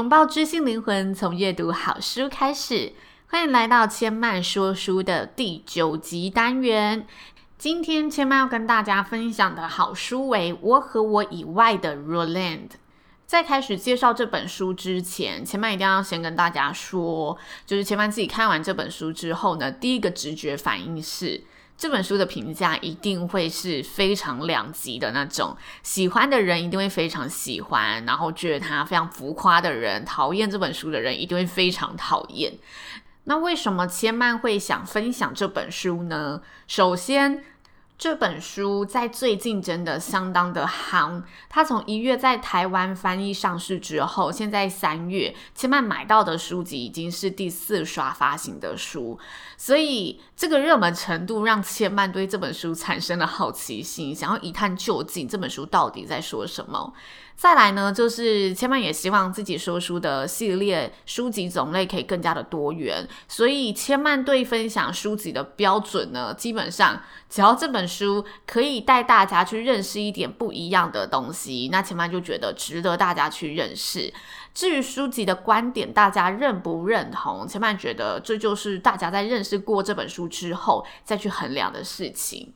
拥抱知性灵魂，从阅读好书开始。欢迎来到千曼说书的第九集单元。今天千曼要跟大家分享的好书为《我和我以外的 Roland》。在开始介绍这本书之前，千曼一定要先跟大家说，就是千曼自己看完这本书之后呢，第一个直觉反应是。这本书的评价一定会是非常两极的那种，喜欢的人一定会非常喜欢，然后觉得它非常浮夸的人，讨厌这本书的人一定会非常讨厌。那为什么千曼会想分享这本书呢？首先，这本书在最近真的相当的夯，它从一月在台湾翻译上市之后，现在三月，千曼买到的书籍已经是第四刷发行的书，所以这个热门程度让千曼对这本书产生了好奇心，想要一探究竟这本书到底在说什么。再来呢，就是千嫚也希望自己说书的系列书籍种类可以更加的多元，所以千嫚对分享书籍的标准呢，基本上只要这本书可以带大家去认识一点不一样的东西，那千嫚就觉得值得大家去认识。至于书籍的观点，大家认不认同，千嫚觉得这就是大家在认识过这本书之后再去衡量的事情。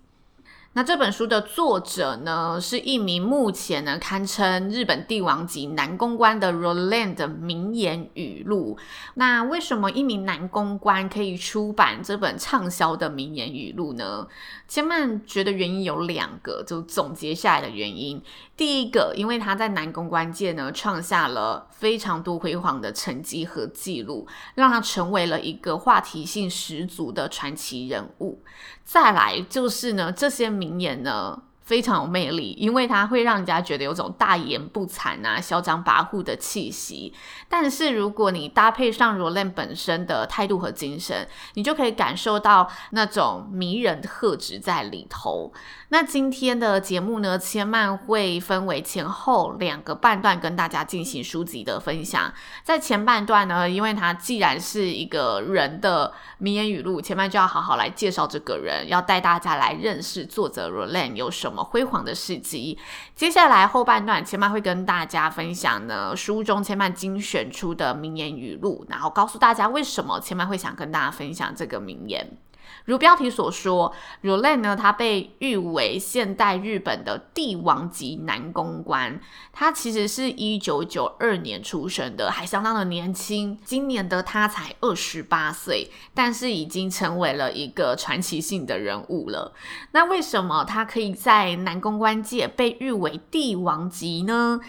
那这本书的作者呢，是一名目前呢堪称日本帝王级男公关的 Roland 的名言语录。那为什么一名男公关可以出版这本畅销的名言语录呢？千嫚觉得原因有两个，就总结下来的原因。第一个，因为他在男公关界呢创下了非常多辉煌的成绩和记录，让他成为了一个话题性十足的传奇人物。再来就是呢，这些名言呢。非常有魅力，因为它会让人家觉得有种大言不惭啊、嚣张跋扈的气息。但是如果你搭配上 Roland 本身的态度和精神，你就可以感受到那种迷人特质在里头。那今天的节目呢，千嫚会分为前后两个半段跟大家进行书籍的分享。在前半段呢，因为它既然是一个人的名言语录，前面就要好好来介绍这个人，要带大家来认识作者 Roland 有什么。么辉煌的事迹。接下来后半段，千曼会跟大家分享呢书中千曼精选出的名言语录，然后告诉大家为什么千曼会想跟大家分享这个名言。如标题所说，Roland 呢，他被誉为现代日本的帝王级男公关。他其实是一九九二年出生的，还相当的年轻。今年的他才二十八岁，但是已经成为了一个传奇性的人物了。那为什么他可以在男公关界被誉为帝王级呢？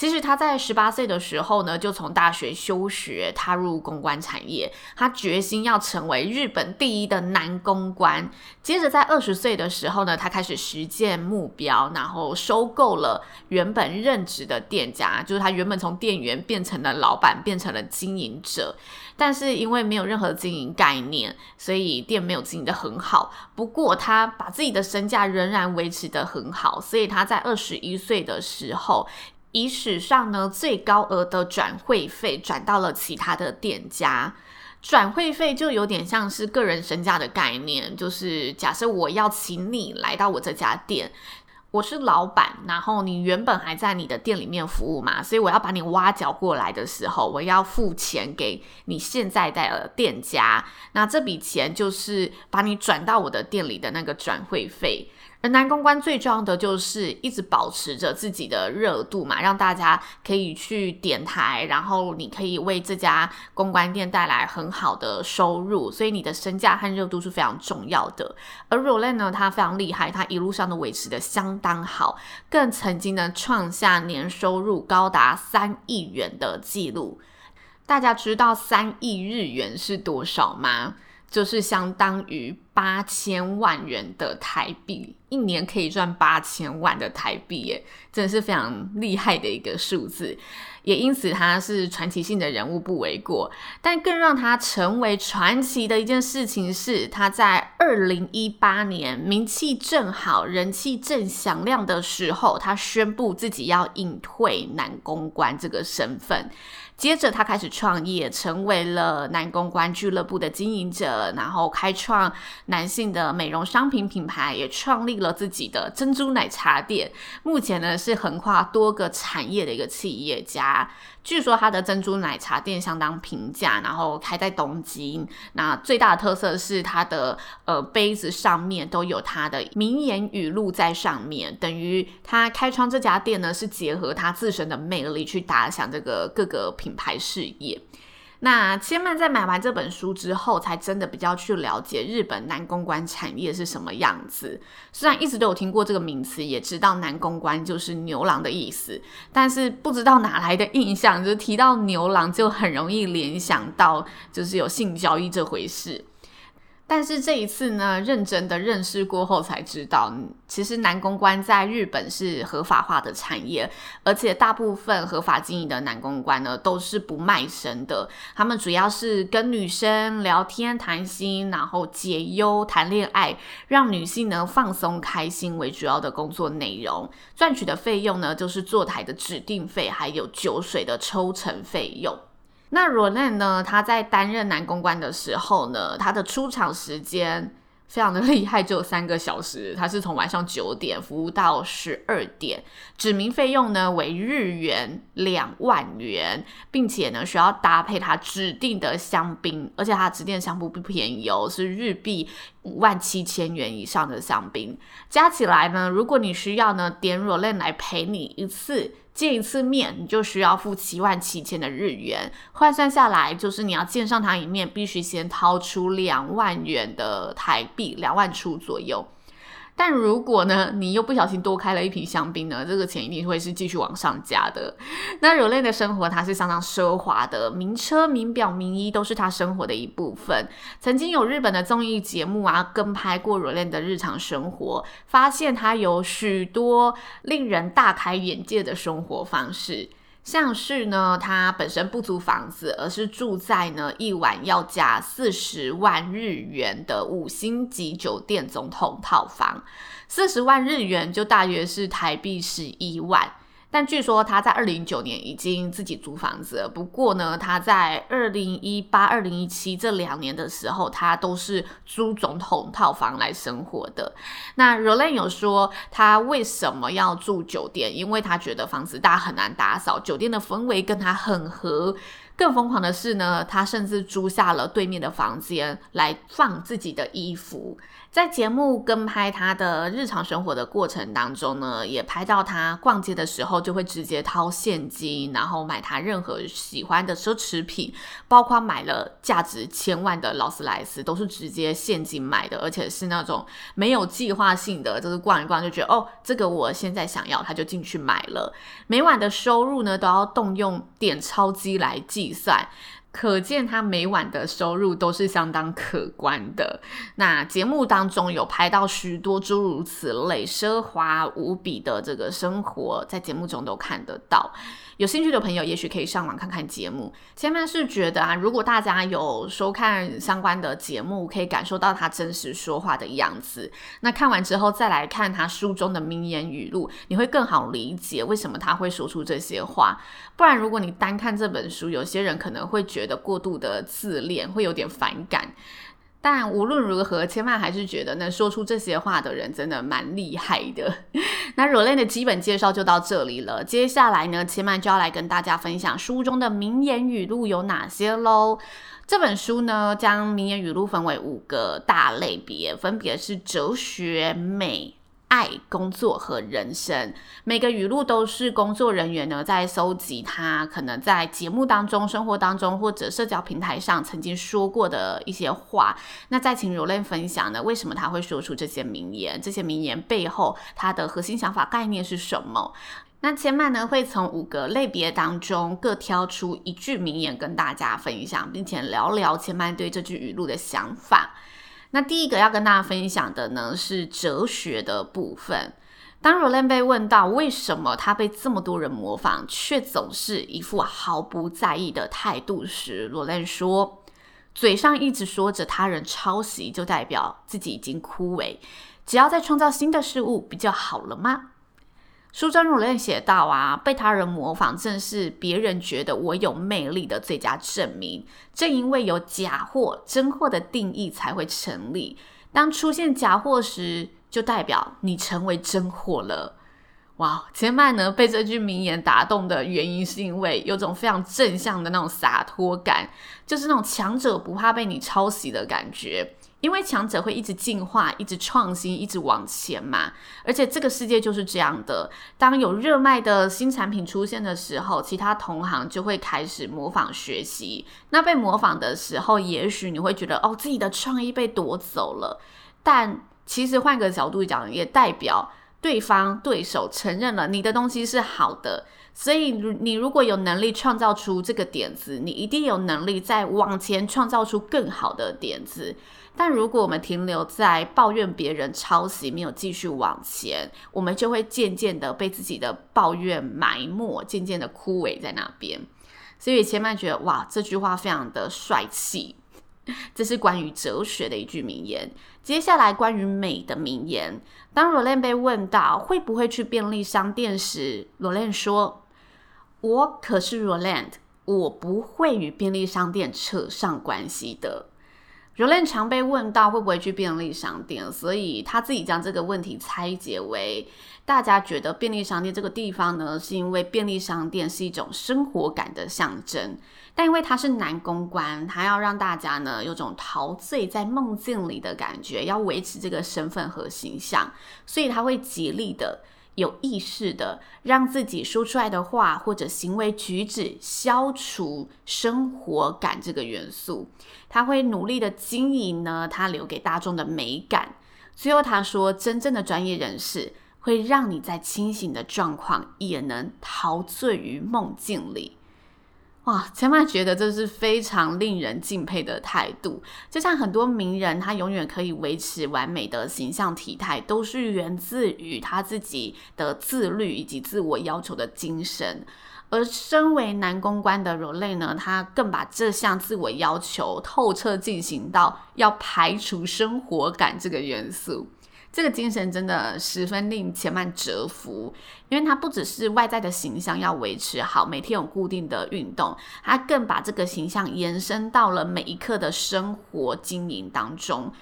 其实他在十八岁的时候呢，就从大学休学，踏入公关产业。他决心要成为日本第一的男公关。接着在二十岁的时候呢，他开始实践目标，然后收购了原本任职的店家，就是他原本从店员变成了老板，变成了经营者。但是因为没有任何经营概念，所以店没有经营得很好。不过他把自己的身价仍然维持得很好，所以他在二十一岁的时候。以史上呢最高额的转会费转到了其他的店家，转会费就有点像是个人身价的概念，就是假设我要请你来到我这家店，我是老板，然后你原本还在你的店里面服务嘛，所以我要把你挖角过来的时候，我要付钱给你现在的店家，那这笔钱就是把你转到我的店里的那个转会费。而男公关最重要的就是一直保持着自己的热度嘛，让大家可以去点台，然后你可以为这家公关店带来很好的收入，所以你的身价和热度是非常重要的。而 Rolan 呢，他非常厉害，他一路上都维持得相当好，更曾经呢创下年收入高达三亿元的记录。大家知道三亿日元是多少吗？就是相当于八千万元的台币，一年可以赚八千万的台币，耶，真的是非常厉害的一个数字。也因此，他是传奇性的人物不为过。但更让他成为传奇的一件事情是，他在二零一八年名气正好、人气正响亮的时候，他宣布自己要隐退男公关这个身份。接着，他开始创业，成为了男公关俱乐部的经营者，然后开创男性的美容商品品牌，也创立了自己的珍珠奶茶店。目前呢，是横跨多个产业的一个企业家。据说他的珍珠奶茶店相当平价，然后开在东京。那最大的特色是他的呃杯子上面都有他的名言语录在上面，等于他开创这家店呢，是结合他自身的魅力去打响这个各个品品牌事业。那千曼在买完这本书之后，才真的比较去了解日本男公关产业是什么样子。虽然一直都有听过这个名词，也知道男公关就是牛郎的意思，但是不知道哪来的印象，就是提到牛郎就很容易联想到就是有性交易这回事。但是这一次呢，认真的认识过后才知道，其实男公关在日本是合法化的产业，而且大部分合法经营的男公关呢，都是不卖身的。他们主要是跟女生聊天谈心，然后解忧谈恋爱，让女性呢放松开心为主要的工作内容。赚取的费用呢，就是坐台的指定费，还有酒水的抽成费用。那 Roland 呢？他在担任男公关的时候呢，他的出场时间非常的厉害，只有三个小时。他是从晚上九点服务到十二点，指名费用呢为日元两万元，并且呢需要搭配他指定的香槟，而且他指定的香槟不便宜哦，是日币五万七千元以上的香槟。加起来呢，如果你需要呢点 Rolan 来陪你一次。见一次面，你就需要付七万七千的日元，换算下来就是你要见上他一面，必须先掏出两万元的台币，两万出左右。但如果呢，你又不小心多开了一瓶香槟呢，这个钱一定会是继续往上加的。那若链的生活，它是相当奢华的，名车、名表、名衣都是他生活的一部分。曾经有日本的综艺节目啊，跟拍过若链的日常生活，发现他有许多令人大开眼界的生活方式。像是呢，他本身不租房子，而是住在呢一晚要加四十万日元的五星级酒店总统套房，四十万日元就大约是台币十一万。但据说他在二零一九年已经自己租房子了。不过呢，他在二零一八、二零一七这两年的时候，他都是租总统套房来生活的。那 r o l a n 有说他为什么要住酒店？因为他觉得房子大很难打扫，酒店的氛围跟他很合。更疯狂的是呢，他甚至租下了对面的房间来放自己的衣服。在节目跟拍他的日常生活的过程当中呢，也拍到他逛街的时候就会直接掏现金，然后买他任何喜欢的奢侈品，包括买了价值千万的劳斯莱斯，都是直接现金买的，而且是那种没有计划性的，就是逛一逛就觉得哦，这个我现在想要，他就进去买了。每晚的收入呢，都要动用点钞机来计算，可见他每晚的收入都是相当可观的。那节目当中有拍到许多诸如此类奢华无比的这个生活，在节目中都看得到。有兴趣的朋友，也许可以上网看看节目。千曼是觉得啊，如果大家有收看相关的节目，可以感受到他真实说话的样子。那看完之后，再来看他书中的名言语录，你会更好理解为什么他会说出这些话。不然，如果你单看这本书，有些人可能会觉得过度的自恋，会有点反感。但无论如何，千曼还是觉得能说出这些话的人真的蛮厉害的。那蕊类的基本介绍就到这里了。接下来呢，千曼就要来跟大家分享书中的名言语录有哪些喽。这本书呢，将名言语录分为五个大类别，分别是哲学、美。爱、工作和人生，每个语录都是工作人员呢在搜集他可能在节目当中、生活当中或者社交平台上曾经说过的一些话。那再请 Roland 分享呢，为什么他会说出这些名言？这些名言背后他的核心想法概念是什么？那千曼呢会从五个类别当中各挑出一句名言跟大家分享，并且聊聊千曼对这句语录的想法。那第一个要跟大家分享的呢是哲学的部分。当罗兰被问到为什么他被这么多人模仿，却总是一副毫不在意的态度时罗兰说：“嘴上一直说着他人抄袭，就代表自己已经枯萎。只要再创造新的事物，不就好了吗？”书中 Roland 写到：“啊，被他人模仿，正是别人觉得我有魅力的最佳证明。正因为有假货，真货的定义才会成立。当出现假货时，”就代表你成为真货了，哇！千嫚呢被这句名言打动的原因，是因为有种非常正向的那种洒脱感，就是那种强者不怕被你抄袭的感觉，因为强者会一直进化、一直创新、一直往前嘛。而且这个世界就是这样的，当有热卖的新产品出现的时候，其他同行就会开始模仿学习。那被模仿的时候，也许你会觉得哦，自己的创意被夺走了，但。其实换个角度讲，也代表对方对手承认了你的东西是好的，所以你如果有能力创造出这个点子，你一定有能力再往前创造出更好的点子。但如果我们停留在抱怨别人抄袭，没有继续往前，我们就会渐渐的被自己的抱怨埋没，渐渐的枯萎在那边。所以千嫚觉得，哇，这句话非常的帅气。这是关于哲学的一句名言。接下来关于美的名言，当 Roland 被问到会不会去便利商店时，Roland 说：“我可是 Roland，我不会与便利商店扯上关系的。” Roland 常被问到会不会去便利商店，所以他自己将这个问题拆解为：大家觉得便利商店这个地方呢，是因为便利商店是一种生活感的象征。但因为他是男公关，他要让大家呢有种陶醉在梦境里的感觉，要维持这个身份和形象，所以他会极力的、有意识的让自己说出来的话或者行为举止消除生活感这个元素。他会努力的经营呢，他留给大众的美感。最后他说，真正的专业人士会让你在清醒的状况也能陶醉于梦境里。哇，千万觉得这是非常令人敬佩的态度。就像很多名人，他永远可以维持完美的形象体态，都是源自于他自己的自律以及自我要求的精神。而身为男公关的 Roland 呢，他更把这项自我要求透彻进行到要排除生活感这个元素。这个精神真的十分令千嫚折服，因为他不只是外在的形象要维持好，每天有固定的运动，他更把这个形象延伸到了每一刻的生活经营当中，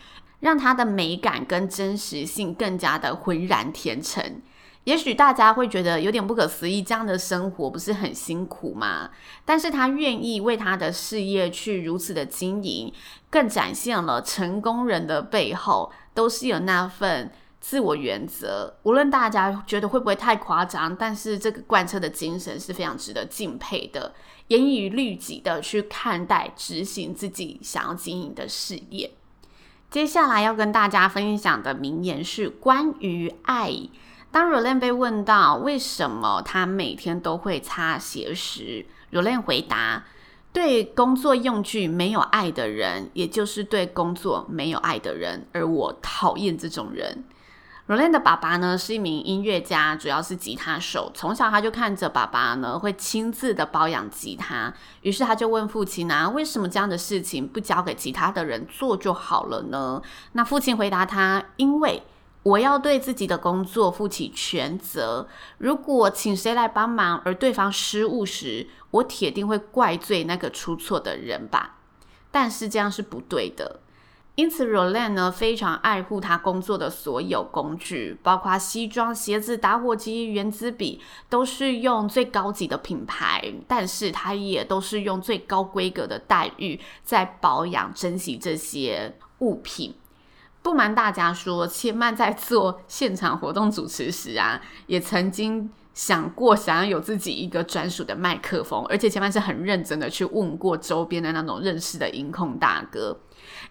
让他的美感跟真实性更加的浑然天成。也许大家会觉得有点不可思议，这样的生活不是很辛苦吗？但是他愿意为他的事业去如此的经营，更展现了成功人的背后都是有那份自我原则。无论大家觉得会不会太夸张，但是这个贯彻的精神是非常值得敬佩的。严以律己的去看待执行自己想要经营的事业。接下来要跟大家分享的名言是关于爱。当 Roland 被问到为什么他每天都会擦鞋时，Roland 回答：“对工作用具没有爱的人，也就是对工作没有爱的人，而我讨厌这种人。” Rolan 的爸爸呢是一名音乐家，主要是吉他手。从小他就看着爸爸呢会亲自的保养吉他，于是他就问父亲啊：“为什么这样的事情不交给其他的人做就好了呢？”那父亲回答他：“因为。”我要对自己的工作负起全责。如果请谁来帮忙，而对方失误时，我铁定会怪罪那个出错的人吧。但是这样是不对的。因此，Roland 呢非常爱护他工作的所有工具，包括西装、鞋子、打火机、原子笔，都是用最高级的品牌。但是，他也都是用最高规格的待遇在保养、珍惜这些物品。不瞒大家说，千曼在做现场活动主持时啊，也曾经想过想要有自己一个专属的麦克风，而且千曼是很认真的去问过周边的那种认识的音控大哥，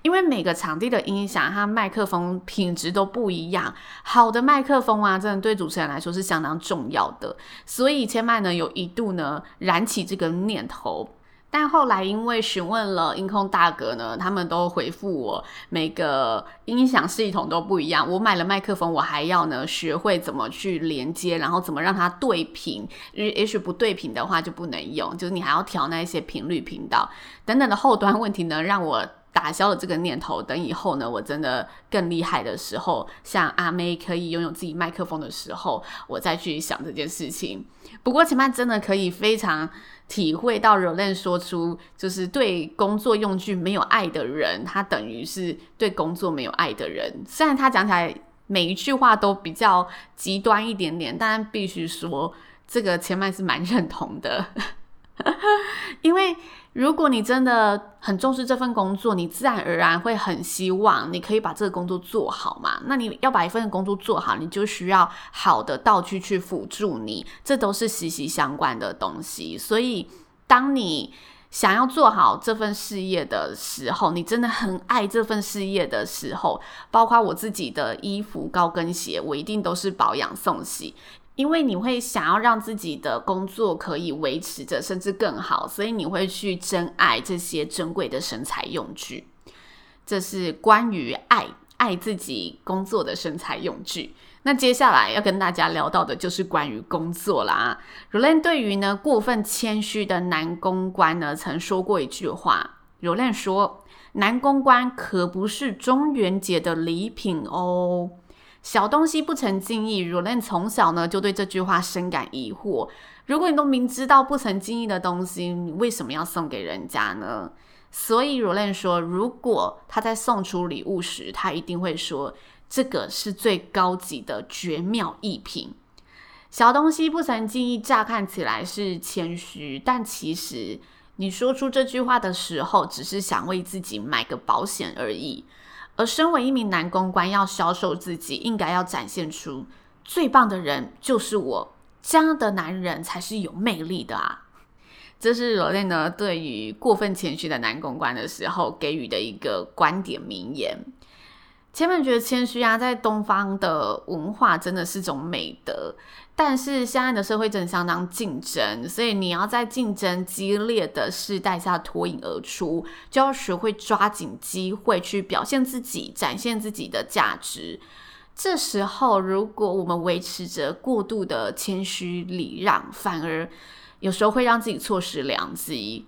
因为每个场地的音响它麦克风品质都不一样，好的麦克风啊，真的对主持人来说是相当重要的，所以千嫚呢有一度呢燃起这个念头。但后来因为询问了音控大哥呢，他们都回复我，每个音响系统都不一样。我买了麦克风，我还要呢学会怎么去连接，然后怎么让它对频。也许不对频的话就不能用，就是你还要调那一些频率频道等等的后端问题呢，让我打消了这个念头。等以后呢，我真的更厉害的时候，像阿妹可以拥有自己麦克风的时候，我再去想这件事情。不过前半真的可以非常。体会到 Roland 说出，就是对工作用具没有爱的人，他等于是对工作没有爱的人。虽然他讲起来每一句话都比较极端一点点，但必须说，这个前半是蛮认同的，因为。如果你真的很重视这份工作，你自然而然会很希望你可以把这个工作做好嘛。那你要把一份工作做好，你就需要好的道具去辅助你，这都是息息相关的东西。所以，当你想要做好这份事业的时候，你真的很爱这份事业的时候，包括我自己的衣服、高跟鞋，我一定都是保养送洗。因为你会想要让自己的工作可以维持着，甚至更好，所以你会去珍爱这些珍贵的生财用具。这是关于爱爱自己工作的生财用具。那接下来要跟大家聊到的就是关于工作啦。Roland 对于呢过分谦虚的男公关呢，曾说过一句话。rolex 说：“男公关可不是中元节的礼品哦。”小东西不成敬意如恁从小呢就对这句话深感疑惑。如果你都明知道不成敬意的东西，你为什么要送给人家呢？所以如恁说，如果他在送出礼物时，他一定会说这个是最高级的绝妙一品。小东西不成敬意，乍看起来是谦虚，但其实你说出这句话的时候，只是想为自己买个保险而已。而身为一名男公关，要销售自己，应该要展现出最棒的人就是我，这样的男人才是有魅力的啊！这是罗内呢对于过分谦虚的男公关的时候给予的一个观点名言。前面觉得谦虚啊，在东方的文化真的是种美德。但是现在的社会真的相当竞争，所以你要在竞争激烈的世代下脱颖而出，就要学会抓紧机会去表现自己，展现自己的价值。这时候，如果我们维持着过度的谦虚礼让，反而有时候会让自己错失良机。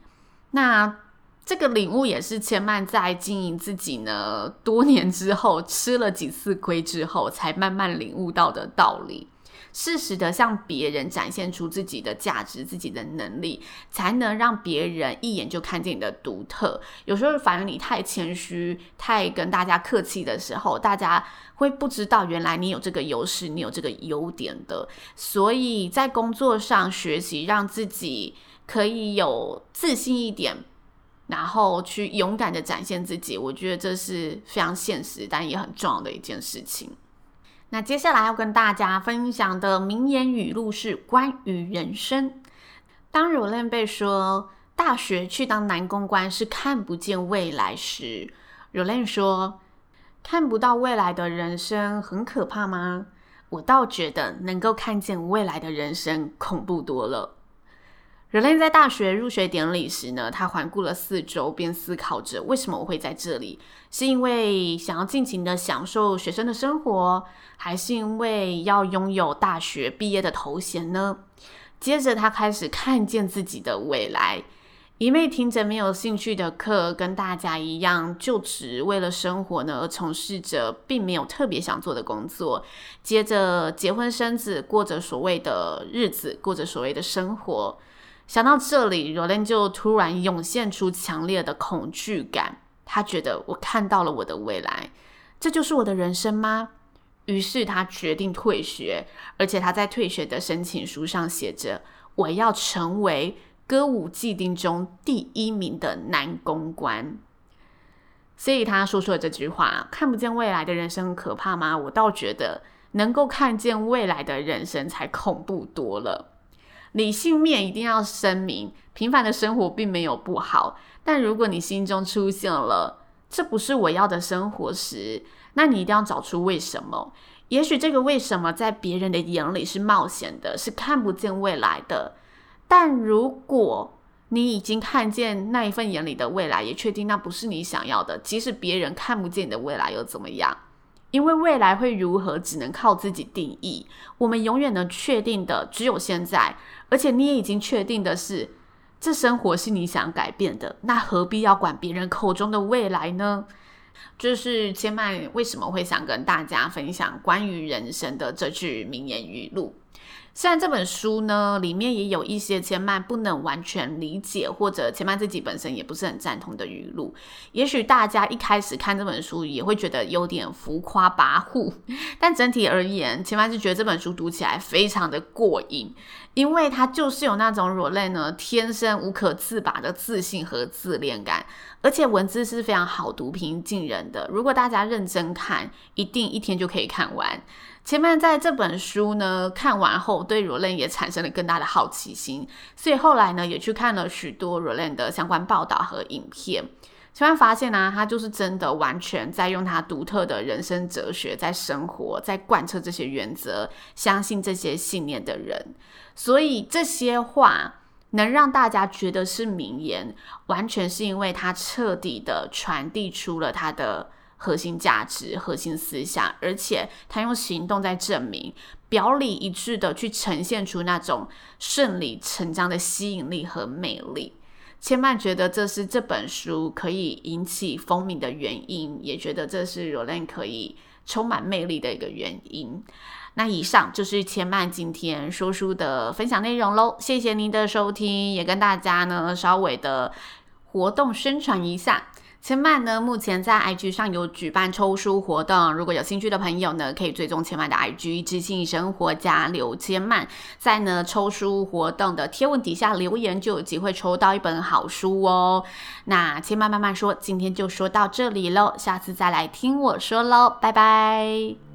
那这个领悟也是千曼在经营自己呢多年之后，吃了几次亏之后，才慢慢领悟到的道理。适时的向别人展现出自己的价值、自己的能力，才能让别人一眼就看见你的独特。有时候，反而你太谦虚、太跟大家客气的时候，大家会不知道原来你有这个优势，你有这个优点的。所以在工作上学习，让自己可以有自信一点，然后去勇敢的展现自己。我觉得这是非常现实，但也很重要的一件事情。那接下来要跟大家分享的名言语录是关于人生。当 Rolen 被说大学去当男公关是看不见未来时，Rolen 说：“看不到未来的人生很可怕吗？我倒觉得能够看见未来的人生恐怖多了。”人类在大学入学典礼时呢，他环顾了四周，便思考着为什么我会在这里？是因为想要尽情的享受学生的生活，还是因为要拥有大学毕业的头衔呢？接着他开始看见自己的未来，一味听着没有兴趣的课，跟大家一样，就只为了生活呢而从事着并没有特别想做的工作。接着结婚生子，过着所谓的日子，过着所谓的生活。想到这里，Roland 就突然涌现出强烈的恐惧感。他觉得我看到了我的未来，这就是我的人生吗？于是他决定退学，而且他在退学的申请书上写着：“我要成为歌舞伎町中第一名的男公关。”所以他说出了这句话：“看不见未来的人生可怕吗？”我倒觉得能够看见未来的人生才恐怖多了。理性面一定要声明，平凡的生活并没有不好。但如果你心中出现了这不是我要的生活时，那你一定要找出为什么。也许这个为什么在别人的眼里是冒险的，是看不见未来的。但如果你已经看见那一份眼里的未来，也确定那不是你想要的。即使别人看不见你的未来又怎么样？因为未来会如何，只能靠自己定义。我们永远能确定的只有现在，而且你也已经确定的是，这生活是你想改变的。那何必要管别人口中的未来呢？就是千嫚为什么会想跟大家分享关于人生的这句名言语录。虽然这本书呢，里面也有一些千嫚不能完全理解，或者千嫚自己本身也不是很赞同的语录。也许大家一开始看这本书也会觉得有点浮夸跋扈，但整体而言，千嫚是觉得这本书读起来非常的过瘾，因为它就是有那种人类呢天生无可自拔的自信和自恋感，而且文字是非常好读、平易近人的。如果大家认真看，一定一天就可以看完。前面在这本书呢看完后，对罗兰也产生了更大的好奇心，所以后来呢也去看了许多罗兰的相关报道和影片。千嫚发现呢、啊，他就是真的完全在用他独特的人生哲学在生活，在贯彻这些原则，相信这些信念的人。所以这些话能让大家觉得是名言，完全是因为他彻底的传递出了他的。核心价值、核心思想，而且他用行动在证明，表里一致的去呈现出那种顺理成章的吸引力和魅力。千嫚觉得这是这本书可以引起风靡的原因，也觉得这是罗兰可以充满魅力的一个原因。那以上就是千嫚今天说书的分享内容喽，谢谢您的收听，也跟大家呢稍微的活动宣传一下。千嫚呢，目前在 IG 上有举办抽书活动，如果有兴趣的朋友呢，可以追踪千嫚的 IG，知性生活家刘千嫚，在呢抽书活动的贴文底下留言，就有机会抽到一本好书哦。那千嫚慢慢说，今天就说到这里喽，下次再来听我说喽，拜拜。